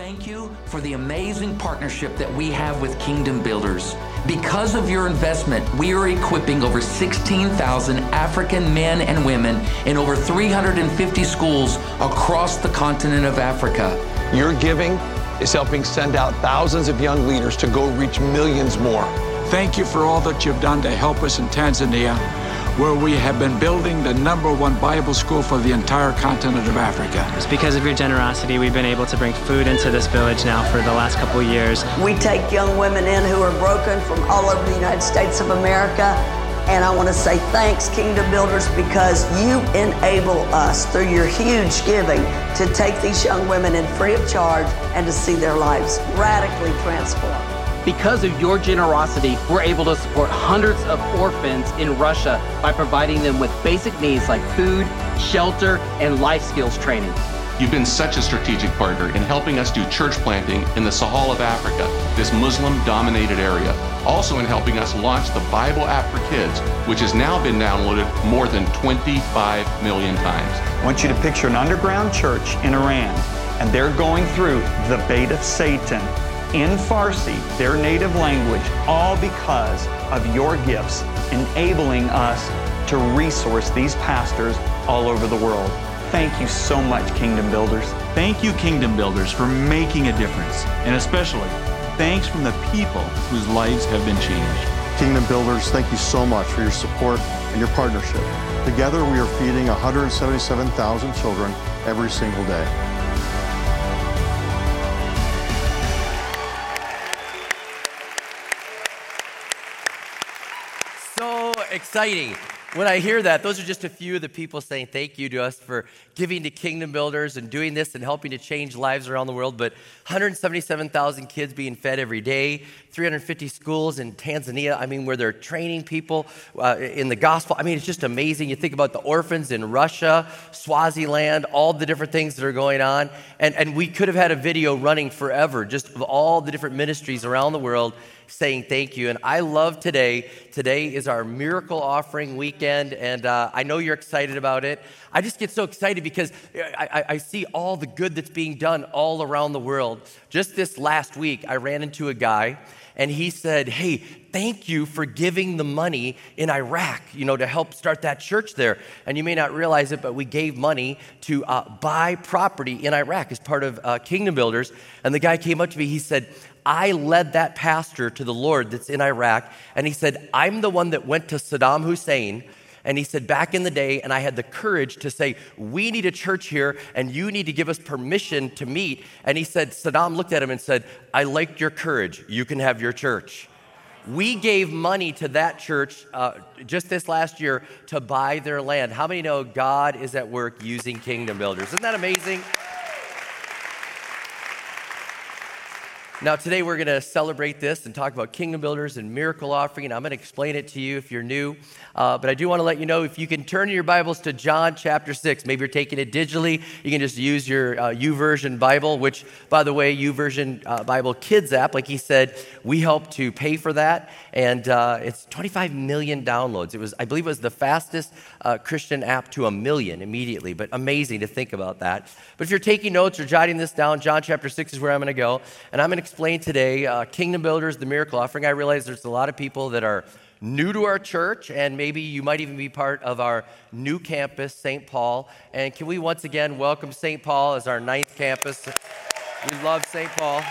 thank you for the amazing partnership that we have with Kingdom Builders. Because of your investment, we are equipping over 16,000 African men and women in over 350 schools across the continent of Africa. Your giving is helping send out thousands of young leaders to go reach millions more. Thank you for all that you've done to help us in Tanzania where we have been building the number one Bible school for the entire continent of Africa. It's because of your generosity we've been able to bring food into this village now for the last couple years. We take young women in who are broken from all over the United States of America. And I want to say thanks, Kingdom Builders, because you enable us through your huge giving to take these young women in free of charge and to see their lives radically transformed. Because of your generosity, we're able to support hundreds of orphans in Russia by providing them with basic needs like food, shelter, and life skills training. You've been such a strategic partner in helping us do church planting in the Sahel of Africa, this Muslim dominated area. Also, in helping us launch the Bible app for kids, which has now been downloaded more than 25 million times. I want you to picture an underground church in Iran, and they're going through the bait of Satan in Farsi, their native language, all because of your gifts, enabling us to resource these pastors all over the world. Thank you so much, Kingdom Builders. Thank you, Kingdom Builders, for making a difference. And especially, thanks from the people whose lives have been changed. Kingdom Builders, thank you so much for your support and your partnership. Together, we are feeding 177,000 children every single day. Exciting. When I hear that, those are just a few of the people saying thank you to us for giving to Kingdom Builders and doing this and helping to change lives around the world. But 177,000 kids being fed every day, 350 schools in Tanzania, I mean, where they're training people uh, in the gospel. I mean, it's just amazing. You think about the orphans in Russia, Swaziland, all the different things that are going on. And, and we could have had a video running forever just of all the different ministries around the world saying thank you. And I love today. Today is our miracle offering weekend, and uh, I know you're excited about it. I just get so excited because I, I, I see all the good that's being done all around the world. Just this last week, I ran into a guy and he said, Hey, thank you for giving the money in Iraq, you know, to help start that church there. And you may not realize it, but we gave money to uh, buy property in Iraq as part of uh, Kingdom Builders. And the guy came up to me, he said, I led that pastor to the Lord that's in Iraq. And he said, I'm the one that went to Saddam Hussein. And he said, back in the day, and I had the courage to say, We need a church here, and you need to give us permission to meet. And he said, Saddam looked at him and said, I liked your courage. You can have your church. We gave money to that church uh, just this last year to buy their land. How many know God is at work using kingdom builders? Isn't that amazing? Now, today we're going to celebrate this and talk about kingdom builders and miracle offering. And I'm going to explain it to you if you're new. Uh, but I do want to let you know if you can turn your Bibles to John chapter 6. Maybe you're taking it digitally. You can just use your uh, YouVersion Bible, which, by the way, YouVersion uh, Bible Kids app, like he said, we help to pay for that. And uh, it's 25 million downloads. It was, I believe, it was the fastest uh, Christian app to a million immediately. But amazing to think about that. But if you're taking notes or jotting this down, John chapter 6 is where I'm going to go. And I'm going to explain today uh, Kingdom Builders, the miracle offering. I realize there's a lot of people that are new to our church, and maybe you might even be part of our new campus, St. Paul. And can we once again welcome St. Paul as our ninth campus? We love St. Paul.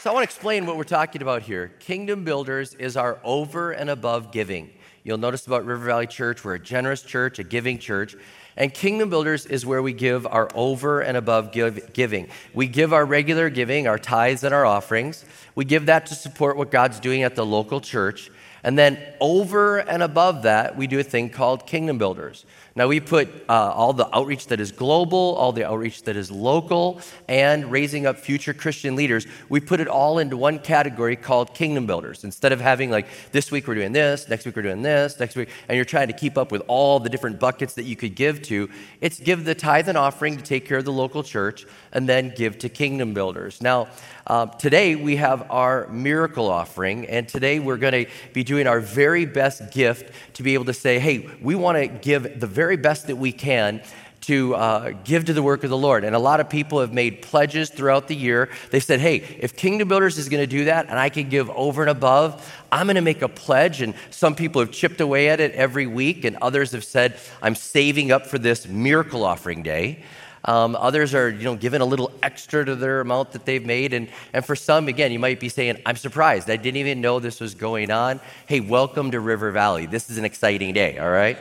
So I want to explain what we're talking about here. Kingdom Builders is our over and above giving. You'll notice about River Valley Church, we're a generous church, a giving church. And Kingdom Builders is where we give our over and above give, giving. We give our regular giving, our tithes and our offerings. We give that to support what God's doing at the local church. And then over and above that, we do a thing called Kingdom Builders. Now, we put uh, all the outreach that is global, all the outreach that is local, and raising up future Christian leaders. We put it all into one category called Kingdom Builders. Instead of having, like, this week we're doing this, next week we're doing this, next week, and you're trying to keep up with all the different buckets that you could give to, it's give the tithe and offering to take care of the local church, and then give to Kingdom Builders. Now, uh, today we have our miracle offering, and today we're going to be doing our very best gift to be able to say, hey, we want to give the very best that we can to uh, give to the work of the Lord. And a lot of people have made pledges throughout the year. They've said, hey, if Kingdom Builders is going to do that and I can give over and above, I'm going to make a pledge. And some people have chipped away at it every week, and others have said, I'm saving up for this miracle offering day. Um, others are, you know, giving a little extra to their amount that they've made. And, and for some, again, you might be saying, I'm surprised. I didn't even know this was going on. Hey, welcome to River Valley. This is an exciting day, all right?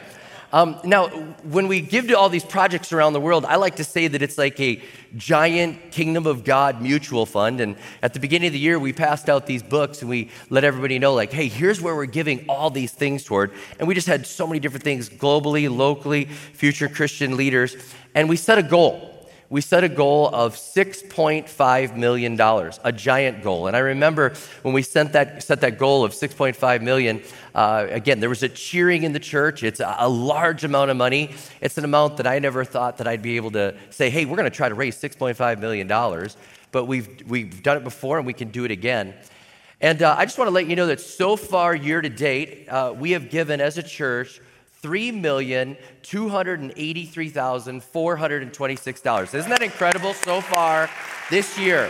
Um, now, when we give to all these projects around the world, I like to say that it's like a giant Kingdom of God mutual fund. And at the beginning of the year, we passed out these books and we let everybody know, like, hey, here's where we're giving all these things toward. And we just had so many different things globally, locally, future Christian leaders. And we set a goal we set a goal of $6.5 million, a giant goal. And I remember when we set that, set that goal of 6.5 million, uh, again, there was a cheering in the church. It's a, a, large amount of money. It's an amount that I never thought that I'd be able to say, hey, we're going to try to raise $6.5 million. But we've, we've done it before and we can do it again. And uh, I just want to let you know that so far, year to date, uh, we have given as a church $3,283,426. Isn't that incredible so far this year?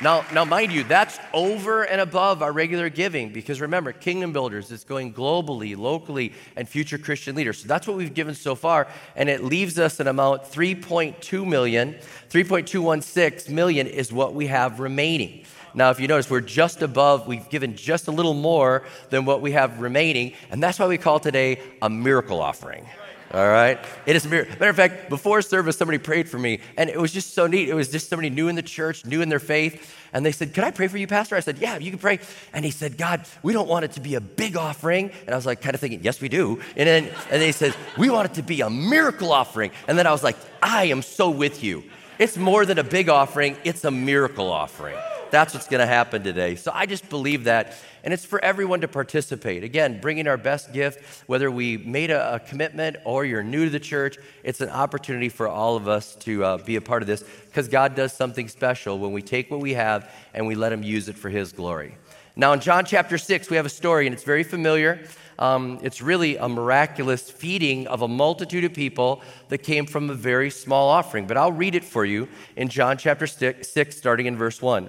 Now, now, mind you, that's over and above our regular giving because remember, Kingdom Builders is going globally, locally, and future Christian leaders. So that's what we've given so far, and it leaves us an amount 3.2 million, 3.216 million is what we have remaining. Now, if you notice, we're just above, we've given just a little more than what we have remaining, and that's why we call today a miracle offering. All right? It is a miracle. Matter of fact, before service, somebody prayed for me, and it was just so neat. It was just somebody new in the church, new in their faith, and they said, Can I pray for you, Pastor? I said, Yeah, you can pray. And he said, God, we don't want it to be a big offering. And I was like, kind of thinking, Yes, we do. And then, and he says, We want it to be a miracle offering. And then I was like, I am so with you. It's more than a big offering, it's a miracle offering. That's what's going to happen today. So I just believe that. And it's for everyone to participate. Again, bringing our best gift, whether we made a, a commitment or you're new to the church, it's an opportunity for all of us to uh, be a part of this because God does something special when we take what we have and we let Him use it for His glory. Now, in John chapter 6, we have a story, and it's very familiar. Um, it's really a miraculous feeding of a multitude of people that came from a very small offering. But I'll read it for you in John chapter 6, starting in verse 1.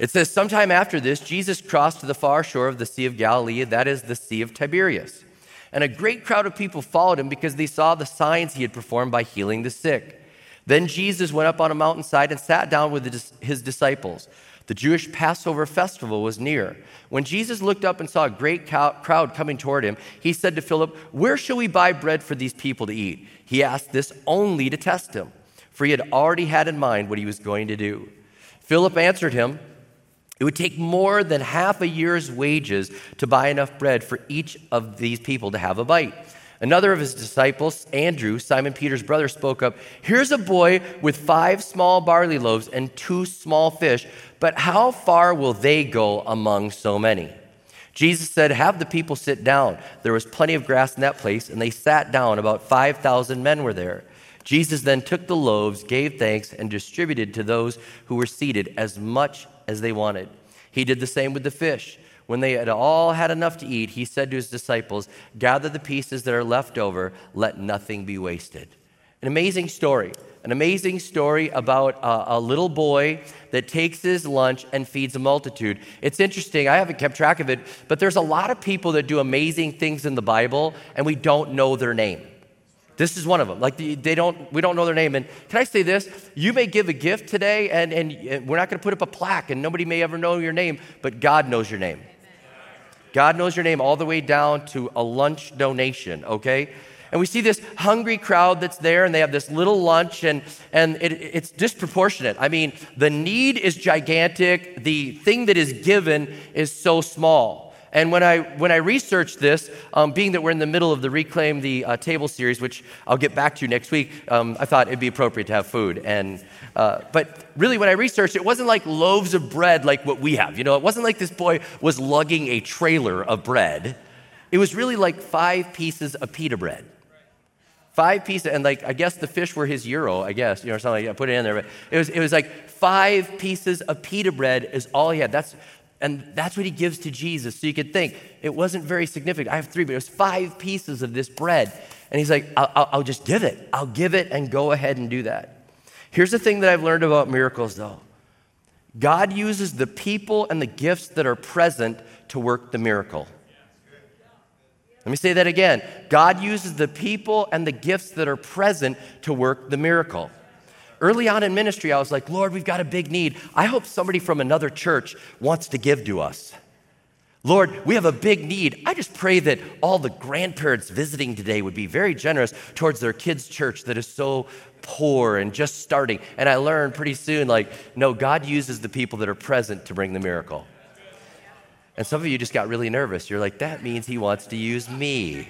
It says, Sometime after this, Jesus crossed to the far shore of the Sea of Galilee, that is the Sea of Tiberias. And a great crowd of people followed him because they saw the signs he had performed by healing the sick. Then Jesus went up on a mountainside and sat down with his disciples. The Jewish Passover festival was near. When Jesus looked up and saw a great crowd coming toward him, he said to Philip, Where shall we buy bread for these people to eat? He asked this only to test him, for he had already had in mind what he was going to do. Philip answered him, it would take more than half a year's wages to buy enough bread for each of these people to have a bite. Another of his disciples, Andrew, Simon Peter's brother, spoke up Here's a boy with five small barley loaves and two small fish, but how far will they go among so many? Jesus said, Have the people sit down. There was plenty of grass in that place, and they sat down. About 5,000 men were there. Jesus then took the loaves, gave thanks, and distributed to those who were seated as much as they wanted. He did the same with the fish. When they had all had enough to eat, he said to his disciples, Gather the pieces that are left over, let nothing be wasted. An amazing story. An amazing story about a, a, little boy that takes his lunch and feeds a multitude. It's interesting, I haven't kept track of it, but there's a lot of people that do amazing things in the Bible and we don't know their name. This is one of them. Like they don't, we don't know their name. And can I say this? You may give a gift today, and, and we're not going to put up a plaque, and nobody may ever know your name, but God knows your name. God knows your name all the way down to a lunch donation, okay? And we see this hungry crowd that's there, and they have this little lunch, and, and it, it's disproportionate. I mean, the need is gigantic, the thing that is given is so small. And when I, when I researched this, um, being that we're in the middle of the Reclaim the uh, Table series, which I'll get back to next week, um, I thought it'd be appropriate to have food. And, uh, but really, when I researched, it wasn't like loaves of bread like what we have. You know, it wasn't like this boy was lugging a trailer of bread. It was really like five pieces of pita bread. Five pieces, and like I guess the fish were his gyro, I guess, you know, something like I put it in there. But it was, it was like five pieces of pita bread is all he had. That's and that's what he gives to Jesus. So you could think it wasn't very significant. I have three, but it was five pieces of this bread. And he's like, I'll, I'll, just give it. I'll give it and go ahead and do that. Here's the thing that I've learned about miracles, though God uses the people and the gifts that are present to work the miracle. Let me say that again. God uses the people and the gifts that are present to work the miracle. Early on in ministry, I was like, Lord, we've got a big need. I hope somebody from another church wants to give to us. Lord, we have a big need. I just pray that all the grandparents visiting today would be very generous towards their kids' church that is so poor and just starting. And I learned pretty soon, like, no, God uses the people that are present to bring the miracle. And some of you just got really nervous. You're like, that means he wants to use me.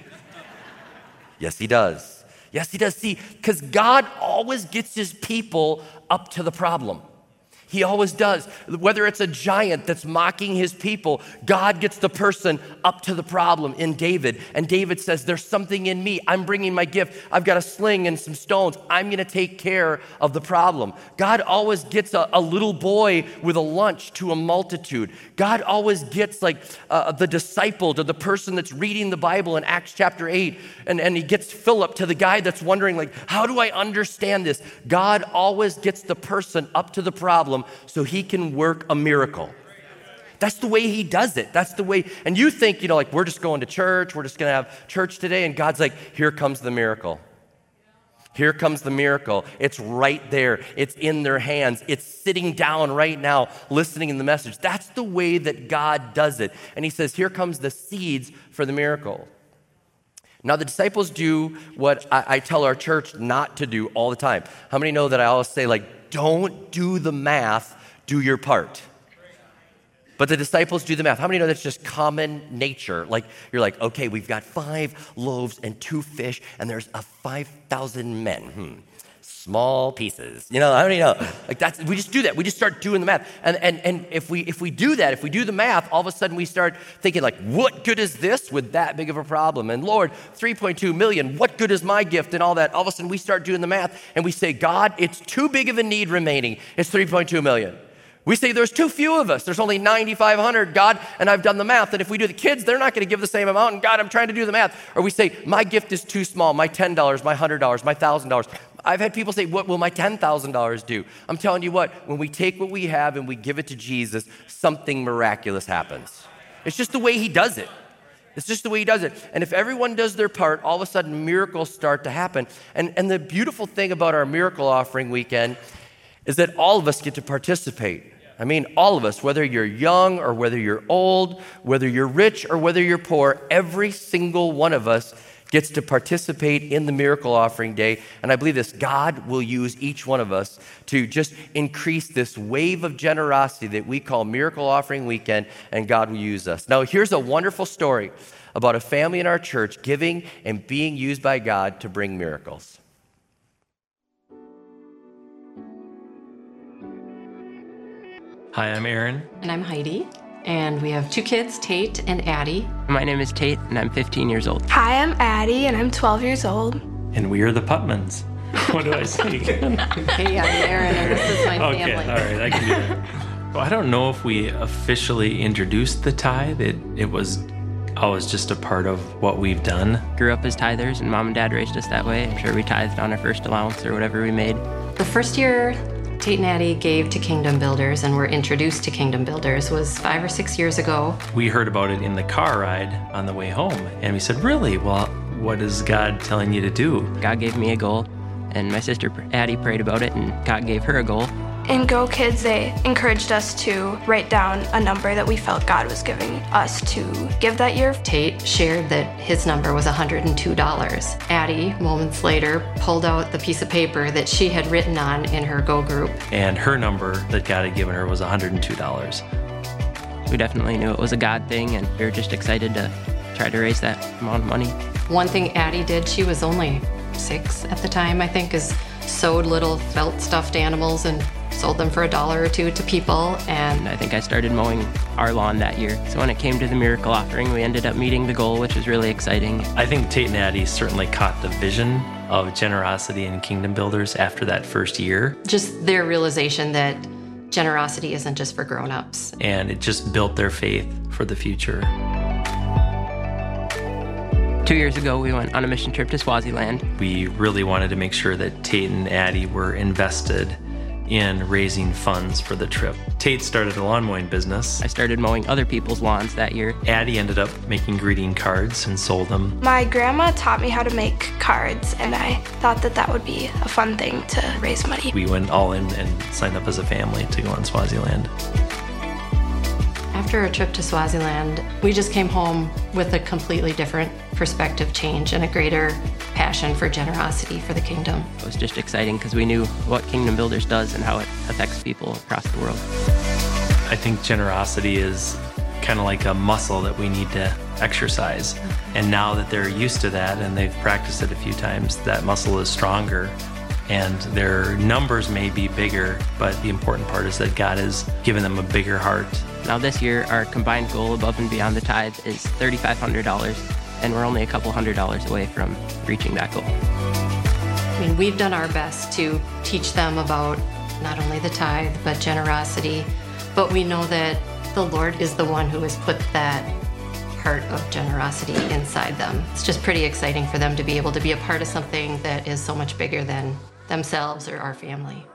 yes, he does. Yes, he does. See, because God always gets his people up to the problem. He always does. Whether it's a giant that's mocking his people, God gets the person up to the problem in David. And David says, There's something in me. I'm bringing my gift. I've got a sling and some stones. I'm going to take care of the problem. God always gets a, a, little boy with a lunch to a multitude. God always gets like uh, the disciple to the person that's reading the Bible in Acts chapter 8. And, and he gets Philip to the guy that's wondering, like, how do I understand this? God always gets the person up to the problem so he can work a miracle. That's the way he does it. That's the way. And you think, you know, like we're just going to church, we're just going to have church today. And God's like, here comes the miracle. Here comes the miracle. It's right there. It's in their hands. It's sitting down right now, listening in the message. That's the way that God does it. And he says, Here comes the seeds for the miracle. Now, the disciples do what I, I tell our church not to do all the time. How many know that I always say, like, don't do the math, do your part. But the disciples do the math. How many know that's just common nature? Like, you're like, okay, we've got five loaves and two fish, and there's a 5,000 men. Hmm small pieces. You know, I don't even know. Like that's we just do that. We just start doing the math. And and and if we if we do that, if we do the math, all of a sudden we start thinking like, what good is this with that big of a problem? And Lord, 3.2 million, what good is my gift and all that? All of a sudden we start doing the math and we say, God, it's too big of a need remaining. It's 3.2 million. We say there's too few of us. There's only 9,500, God, and I've done the math. And if we do the kids, they're not going to give the same amount. And God, I'm trying to do the math. Or we say, my gift is too small. My $10, my $100, my $1,000. I've had people say, What will my $10,000 do? I'm telling you what, when we take what we have and we give it to Jesus, something miraculous happens. It's just the way He does it. It's just the way He does it. And if everyone does their part, all of a sudden miracles start to happen. And, and the beautiful thing about our miracle offering weekend is that all of us get to participate. I mean, all of us, whether you're young or whether you're old, whether you're rich or whether you're poor, every single one of us gets to participate in the miracle offering day. And I believe this God will use each one of us to just increase this wave of generosity that we call Miracle Offering Weekend, and God will use us. Now, here's a wonderful story about a family in our church giving and being used by God to bring miracles. Hi, I'm Aaron. And I'm Heidi. And we have two kids, Tate and Addie. My name is Tate, and I'm 15 years old. Hi, I'm Addie, and I'm 12 years old. And we are the Putmans. What do I say? Again? hey, I'm Aaron, and this is my okay, family. all right, I can do that. well, I don't know if we officially introduced the tithe. It, it was always just a part of what we've done. Grew up as tithers, and mom and dad raised us that way. I'm sure we tithed on our first allowance or whatever we made. The first year Tate and Addie gave to Kingdom Builders and were introduced to Kingdom Builders was five or six years ago. We heard about it in the car ride on the way home, and we said, Really? Well, what is God telling you to do? God gave me a goal, and my sister Addie prayed about it, and God gave her a goal. In Go Kids, they encouraged us to write down a number that we felt God was giving us to give that year. Tate shared that his number was $102. Addie, moments later, pulled out the piece of paper that she had written on in her Go group. And her number that God had given her was $102. We definitely knew it was a God thing, and we were just excited to try to raise that amount of money. One thing Addie did, she was only six at the time, I think, is sewed little felt stuffed animals and sold them for a dollar or two to people. And I think I started mowing our lawn that year. So when it came to the miracle offering, we ended up meeting the goal, which was really exciting. I think Tate and Addie certainly caught the vision of generosity and kingdom builders after that first year. Just their realization that generosity isn't just for grown-ups. And it just built their faith for the future. Two years ago, we went on a mission trip to Swaziland. We really wanted to make sure that Tate and Addie were invested in raising funds for the trip. Tate started a lawn mowing business. I started mowing other people's lawns that year. Addie ended up making greeting cards and sold them. My grandma taught me how to make cards, and I thought that that would be a fun thing to raise money. We went all in and signed up as a family to go on Swaziland. After a trip to Swaziland, we just came home with a completely different perspective change and a greater passion for generosity for the kingdom. It was just exciting because we knew what Kingdom Builders does and how it affects people across the world. I think generosity is kind of like a muscle that we need to exercise. And now that they're used to that and they've practiced it a few times, that muscle is stronger and their numbers may be bigger, but the important part is that God has given them a bigger heart. Now, this year, our combined goal above and beyond the tithe is $3,500, and we're only a couple hundred dollars away from reaching that goal. I mean, we've done our best to teach them about not only the tithe, but generosity, but we know that the Lord is the one who has put that heart of generosity inside them. It's just pretty exciting for them to be able to be a part of something that is so much bigger than themselves or our family.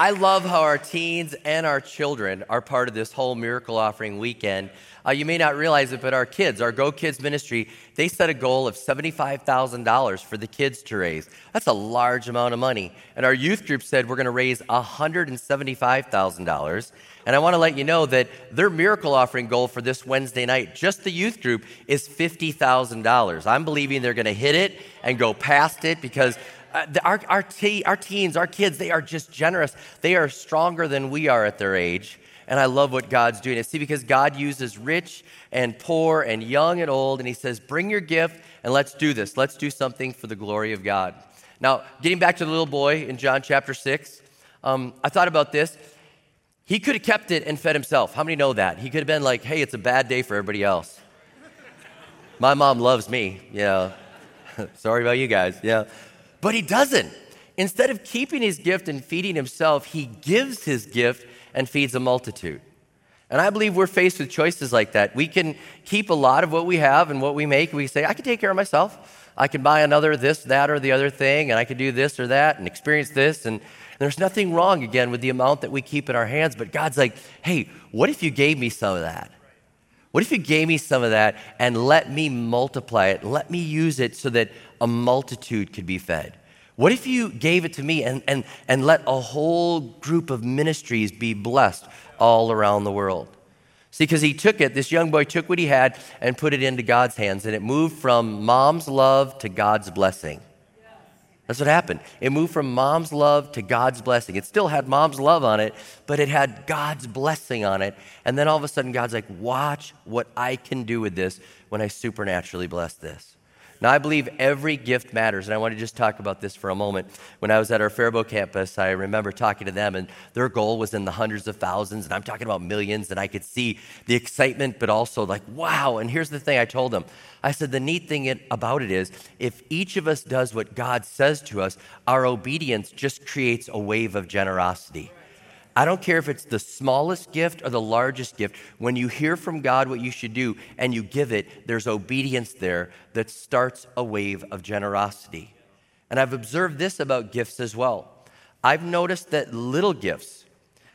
I love how our teens and our children are part of this whole miracle offering weekend. Uh, you may not realize it, but our kids, our Go Kids ministry, they set a goal of $75,000 for the kids to raise. That's a large amount of money. And our youth group said we're going to raise $175,000. And I want to let you know that their miracle offering goal for this Wednesday night, just the youth group, is $50,000. I'm believing they're going to hit it and go past it because uh, the, our, our, our teens, our kids, they are just generous. They are stronger than we are at their age. And I love what God's doing. see, because God uses rich and poor and young and old, and He says, bring your gift and let's do this. Let's do something for the glory of God. Now, getting back to the little boy in John chapter 6, um, I thought about this. He could have kept it and fed himself. How many know that? He could have been like, hey, it's a bad day for everybody else. My mom loves me, know. Sorry about you guys, yeah. But he doesn't. Instead of keeping his gift and feeding himself, he gives his gift and feeds a multitude. And I believe we're faced with choices like that. We can keep a lot of what we have and what we make. We say, I can take care of myself. I can buy another this, that, or the other thing, and I can do this or that and experience this. And there's nothing wrong, again, with the amount that we keep in our hands. But God's like, hey, what if you gave me some of that? What if you gave me some of that and let me multiply it? Let me use it so that a multitude could be fed. What if you gave it to me and, and, and let a whole group of ministries be blessed all around the world? See, because he took it, this young boy took what he had and put it into God's hands, and it moved from mom's love to God's blessing. That's what happened. It moved from mom's love to God's blessing. It still had mom's love on it, but it had God's blessing on it. And then all of a sudden, God's like, watch what I can do with this when I supernaturally bless this. Now, I believe every gift matters, and I want to just talk about this for a moment. When I was at our Faribault campus, I remember talking to them, and their goal was in the hundreds of thousands, and I'm talking about millions, and I could see the excitement, but also like, wow. And here's the thing I told them I said, the neat thing about it is, if each of us does what God says to us, our obedience just creates a wave of generosity. I don't care if it's the smallest gift or the largest gift. When you hear from God what you should do and you give it, there's obedience there that starts a wave of generosity. And I've observed this about gifts as well. I've noticed that little gifts,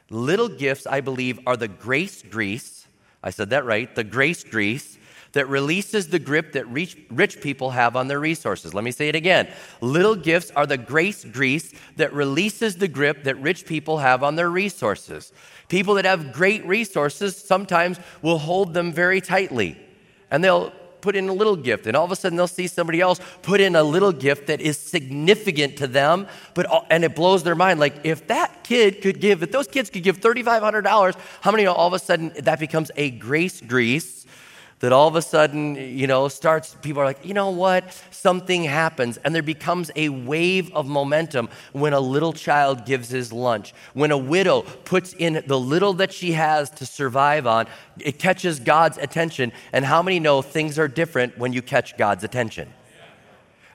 little gifts, I believe, are the grace grease. I said that right, the grace grease that releases the grip that rich, rich people have on their resources. Let me say it again. Little gifts are the grace grease that releases the grip that rich people have on their resources. People that have great resources sometimes will hold them very tightly and they'll put in a little gift and all of a sudden they'll see somebody else put in a little gift that is significant to them but and it blows their mind like if that kid could give if those kids could give $3500 how many all of a sudden that becomes a grace grease that all of a sudden, you know, starts, people are like, you know what? Something happens, and there becomes a wave of momentum when a little child gives his lunch. When a widow puts in the little that she has to survive on, it catches God's attention. And how many know things are different when you catch God's attention?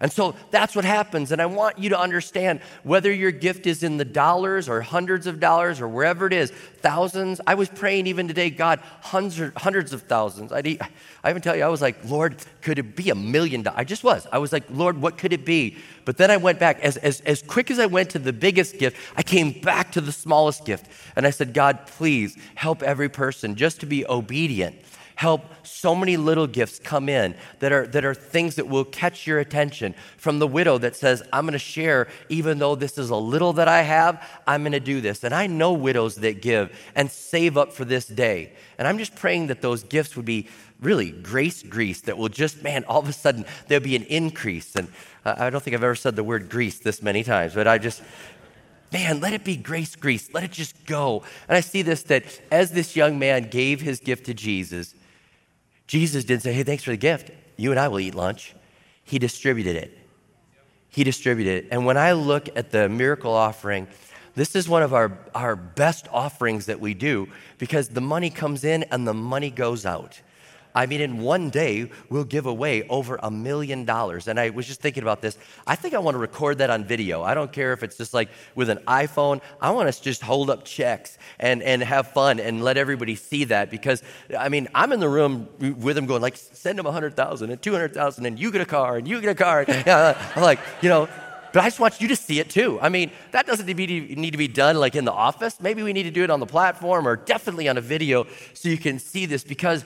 And so that's what happens. And I want you to understand whether your gift is in the dollars or hundreds of dollars or wherever it is, thousands. I was praying even today, God, hundreds, hundreds of thousands. I, I even tell you, I was like, Lord, could it be a million dollars? I just was. I was like, Lord, what could it be? But then I went back. As, as, as quick as I went to the biggest gift, I came back to the smallest gift. And I said, God, please help every person just to be obedient help so many little gifts come in that are, that are things that will catch your attention. From the widow that says, I'm going to share, even though this is a little that I have, I'm going to do this. And I know widows that give and save up for this day. And I'm just praying that those gifts would be really grace grease that will just, man, all of a sudden there'll be an increase. And I don't think I've ever said the word grease this many times, but I just, man, let it be grace grease. Let it just go. And I see this that as this young man gave his gift to Jesus, Jesus didn't say, hey, thanks for the gift. You and I will eat lunch. He distributed it. He distributed it. And when I look at the miracle offering, this is one of our, our best offerings that we do because the money comes in and the money goes out. I mean, in one day, we'll give away over a million dollars. And I was just thinking about this. I think I want to record that on video. I don't care if it's just like with an iPhone. I want us to just hold up checks and, and have fun and let everybody see that because, I mean, I'm in the room with them going like, send them 100,000 and 200,000 and you get a car and you get a car. I'm like, you know, but I just want you to see it too. I mean, that doesn't need to be done like in the office. Maybe we need to do it on the platform or definitely on a video so you can see this because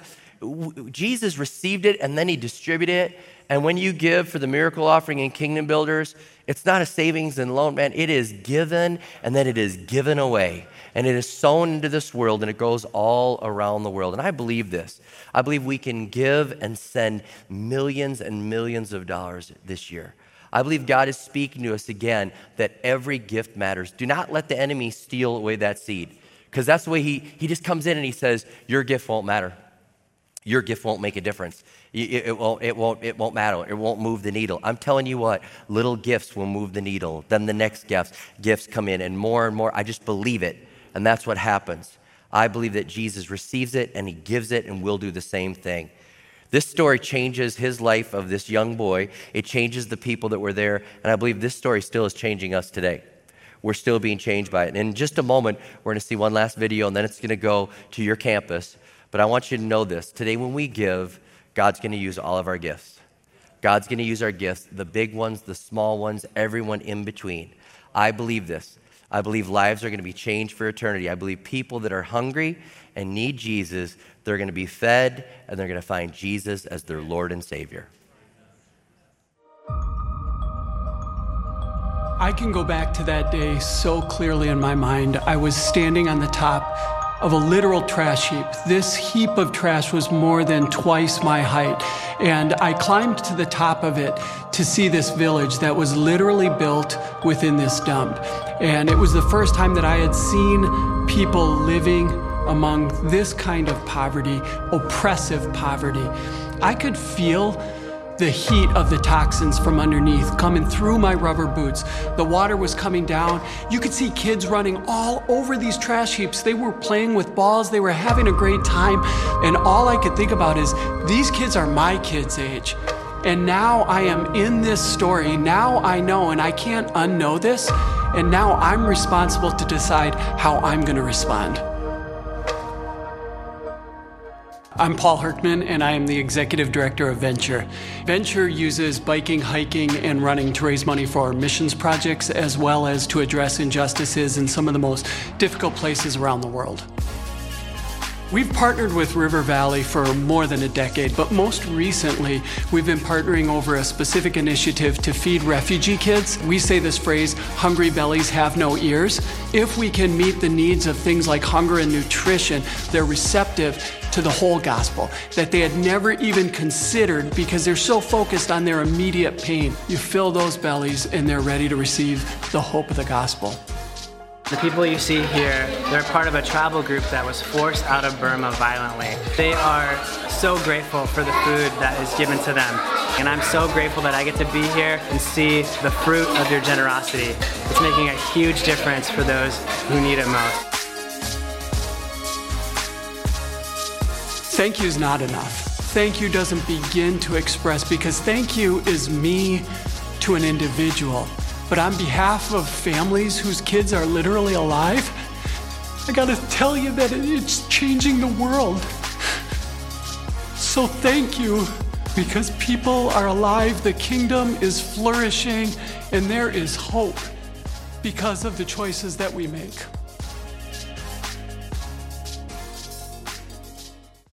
Jesus received it and then he distributed it. And when you give for the miracle offering in Kingdom Builders, it's not a savings and loan, man. It is given and then it is given away. And it is sown into this world and it goes all around the world. And I believe this. I believe we can give and send millions and millions of dollars this year. I believe God is speaking to us again that every gift matters. Do not let the enemy steal away that seed because that's the way he, he just comes in and he says, Your gift won't matter your gift won't make a difference. It, won't, it, won't, it won't matter. It won't move the needle. I'm telling you what, little gifts will move the needle. Then the next gifts, gifts come in, and more and more. I just believe it, and that's what happens. I believe that Jesus receives it and he gives it, and we'll do the same thing. This story changes his life of this young boy. It changes the people that were there, and I believe this story still is changing us today. We're still being changed by it. And in just a moment, we're going to see one last video, and then it's going to go to your campus. But I want you to know this today, when we give, God's going to use all of our gifts. God's going to use our gifts, the big ones, the small ones, everyone in between. I believe this. I believe lives are going to be changed for eternity. I believe people that are hungry and need Jesus, they're going to be fed and they're going to find Jesus as their Lord and Savior. I can go back to that day so clearly in my mind. I was standing on the top of a literal trash heap. This heap of trash was more than twice my height. And I climbed to the top of it to see this village that was literally built within this dump. And it was the first time that I had seen people living among this kind of poverty, oppressive poverty. I could feel the heat of the toxins from underneath coming through my rubber boots. The water was coming down. You could see kids running all over these trash heaps. They were playing with balls, they were having a great time. And all I could think about is these kids are my kids' age. And now I am in this story. Now I know, and I can't unknow this. And now I'm responsible to decide how I'm going to respond. I'm Paul Herkman, and I am the executive director of Venture. Venture uses biking, hiking, and running to raise money for our missions projects as well as to address injustices in some of the most difficult places around the world. We've partnered with River Valley for more than a decade, but most recently, we've been partnering over a specific initiative to feed refugee kids. We say this phrase, hungry bellies have no ears. If we can meet the needs of things like hunger and nutrition, they're receptive to the whole gospel that they had never even considered because they're so focused on their immediate pain. You fill those bellies and they're ready to receive the hope of the gospel. The people you see here, they're part of a tribal group that was forced out of Burma violently. They are so grateful for the food that is given to them. And I'm so grateful that I get to be here and see the fruit of your generosity. It's making a huge difference for those who need it most. Thank you is not enough. Thank you doesn't begin to express because thank you is me to an individual. But on behalf of families whose kids are literally alive, I gotta tell you that it's changing the world. So thank you because people are alive, the kingdom is flourishing, and there is hope because of the choices that we make.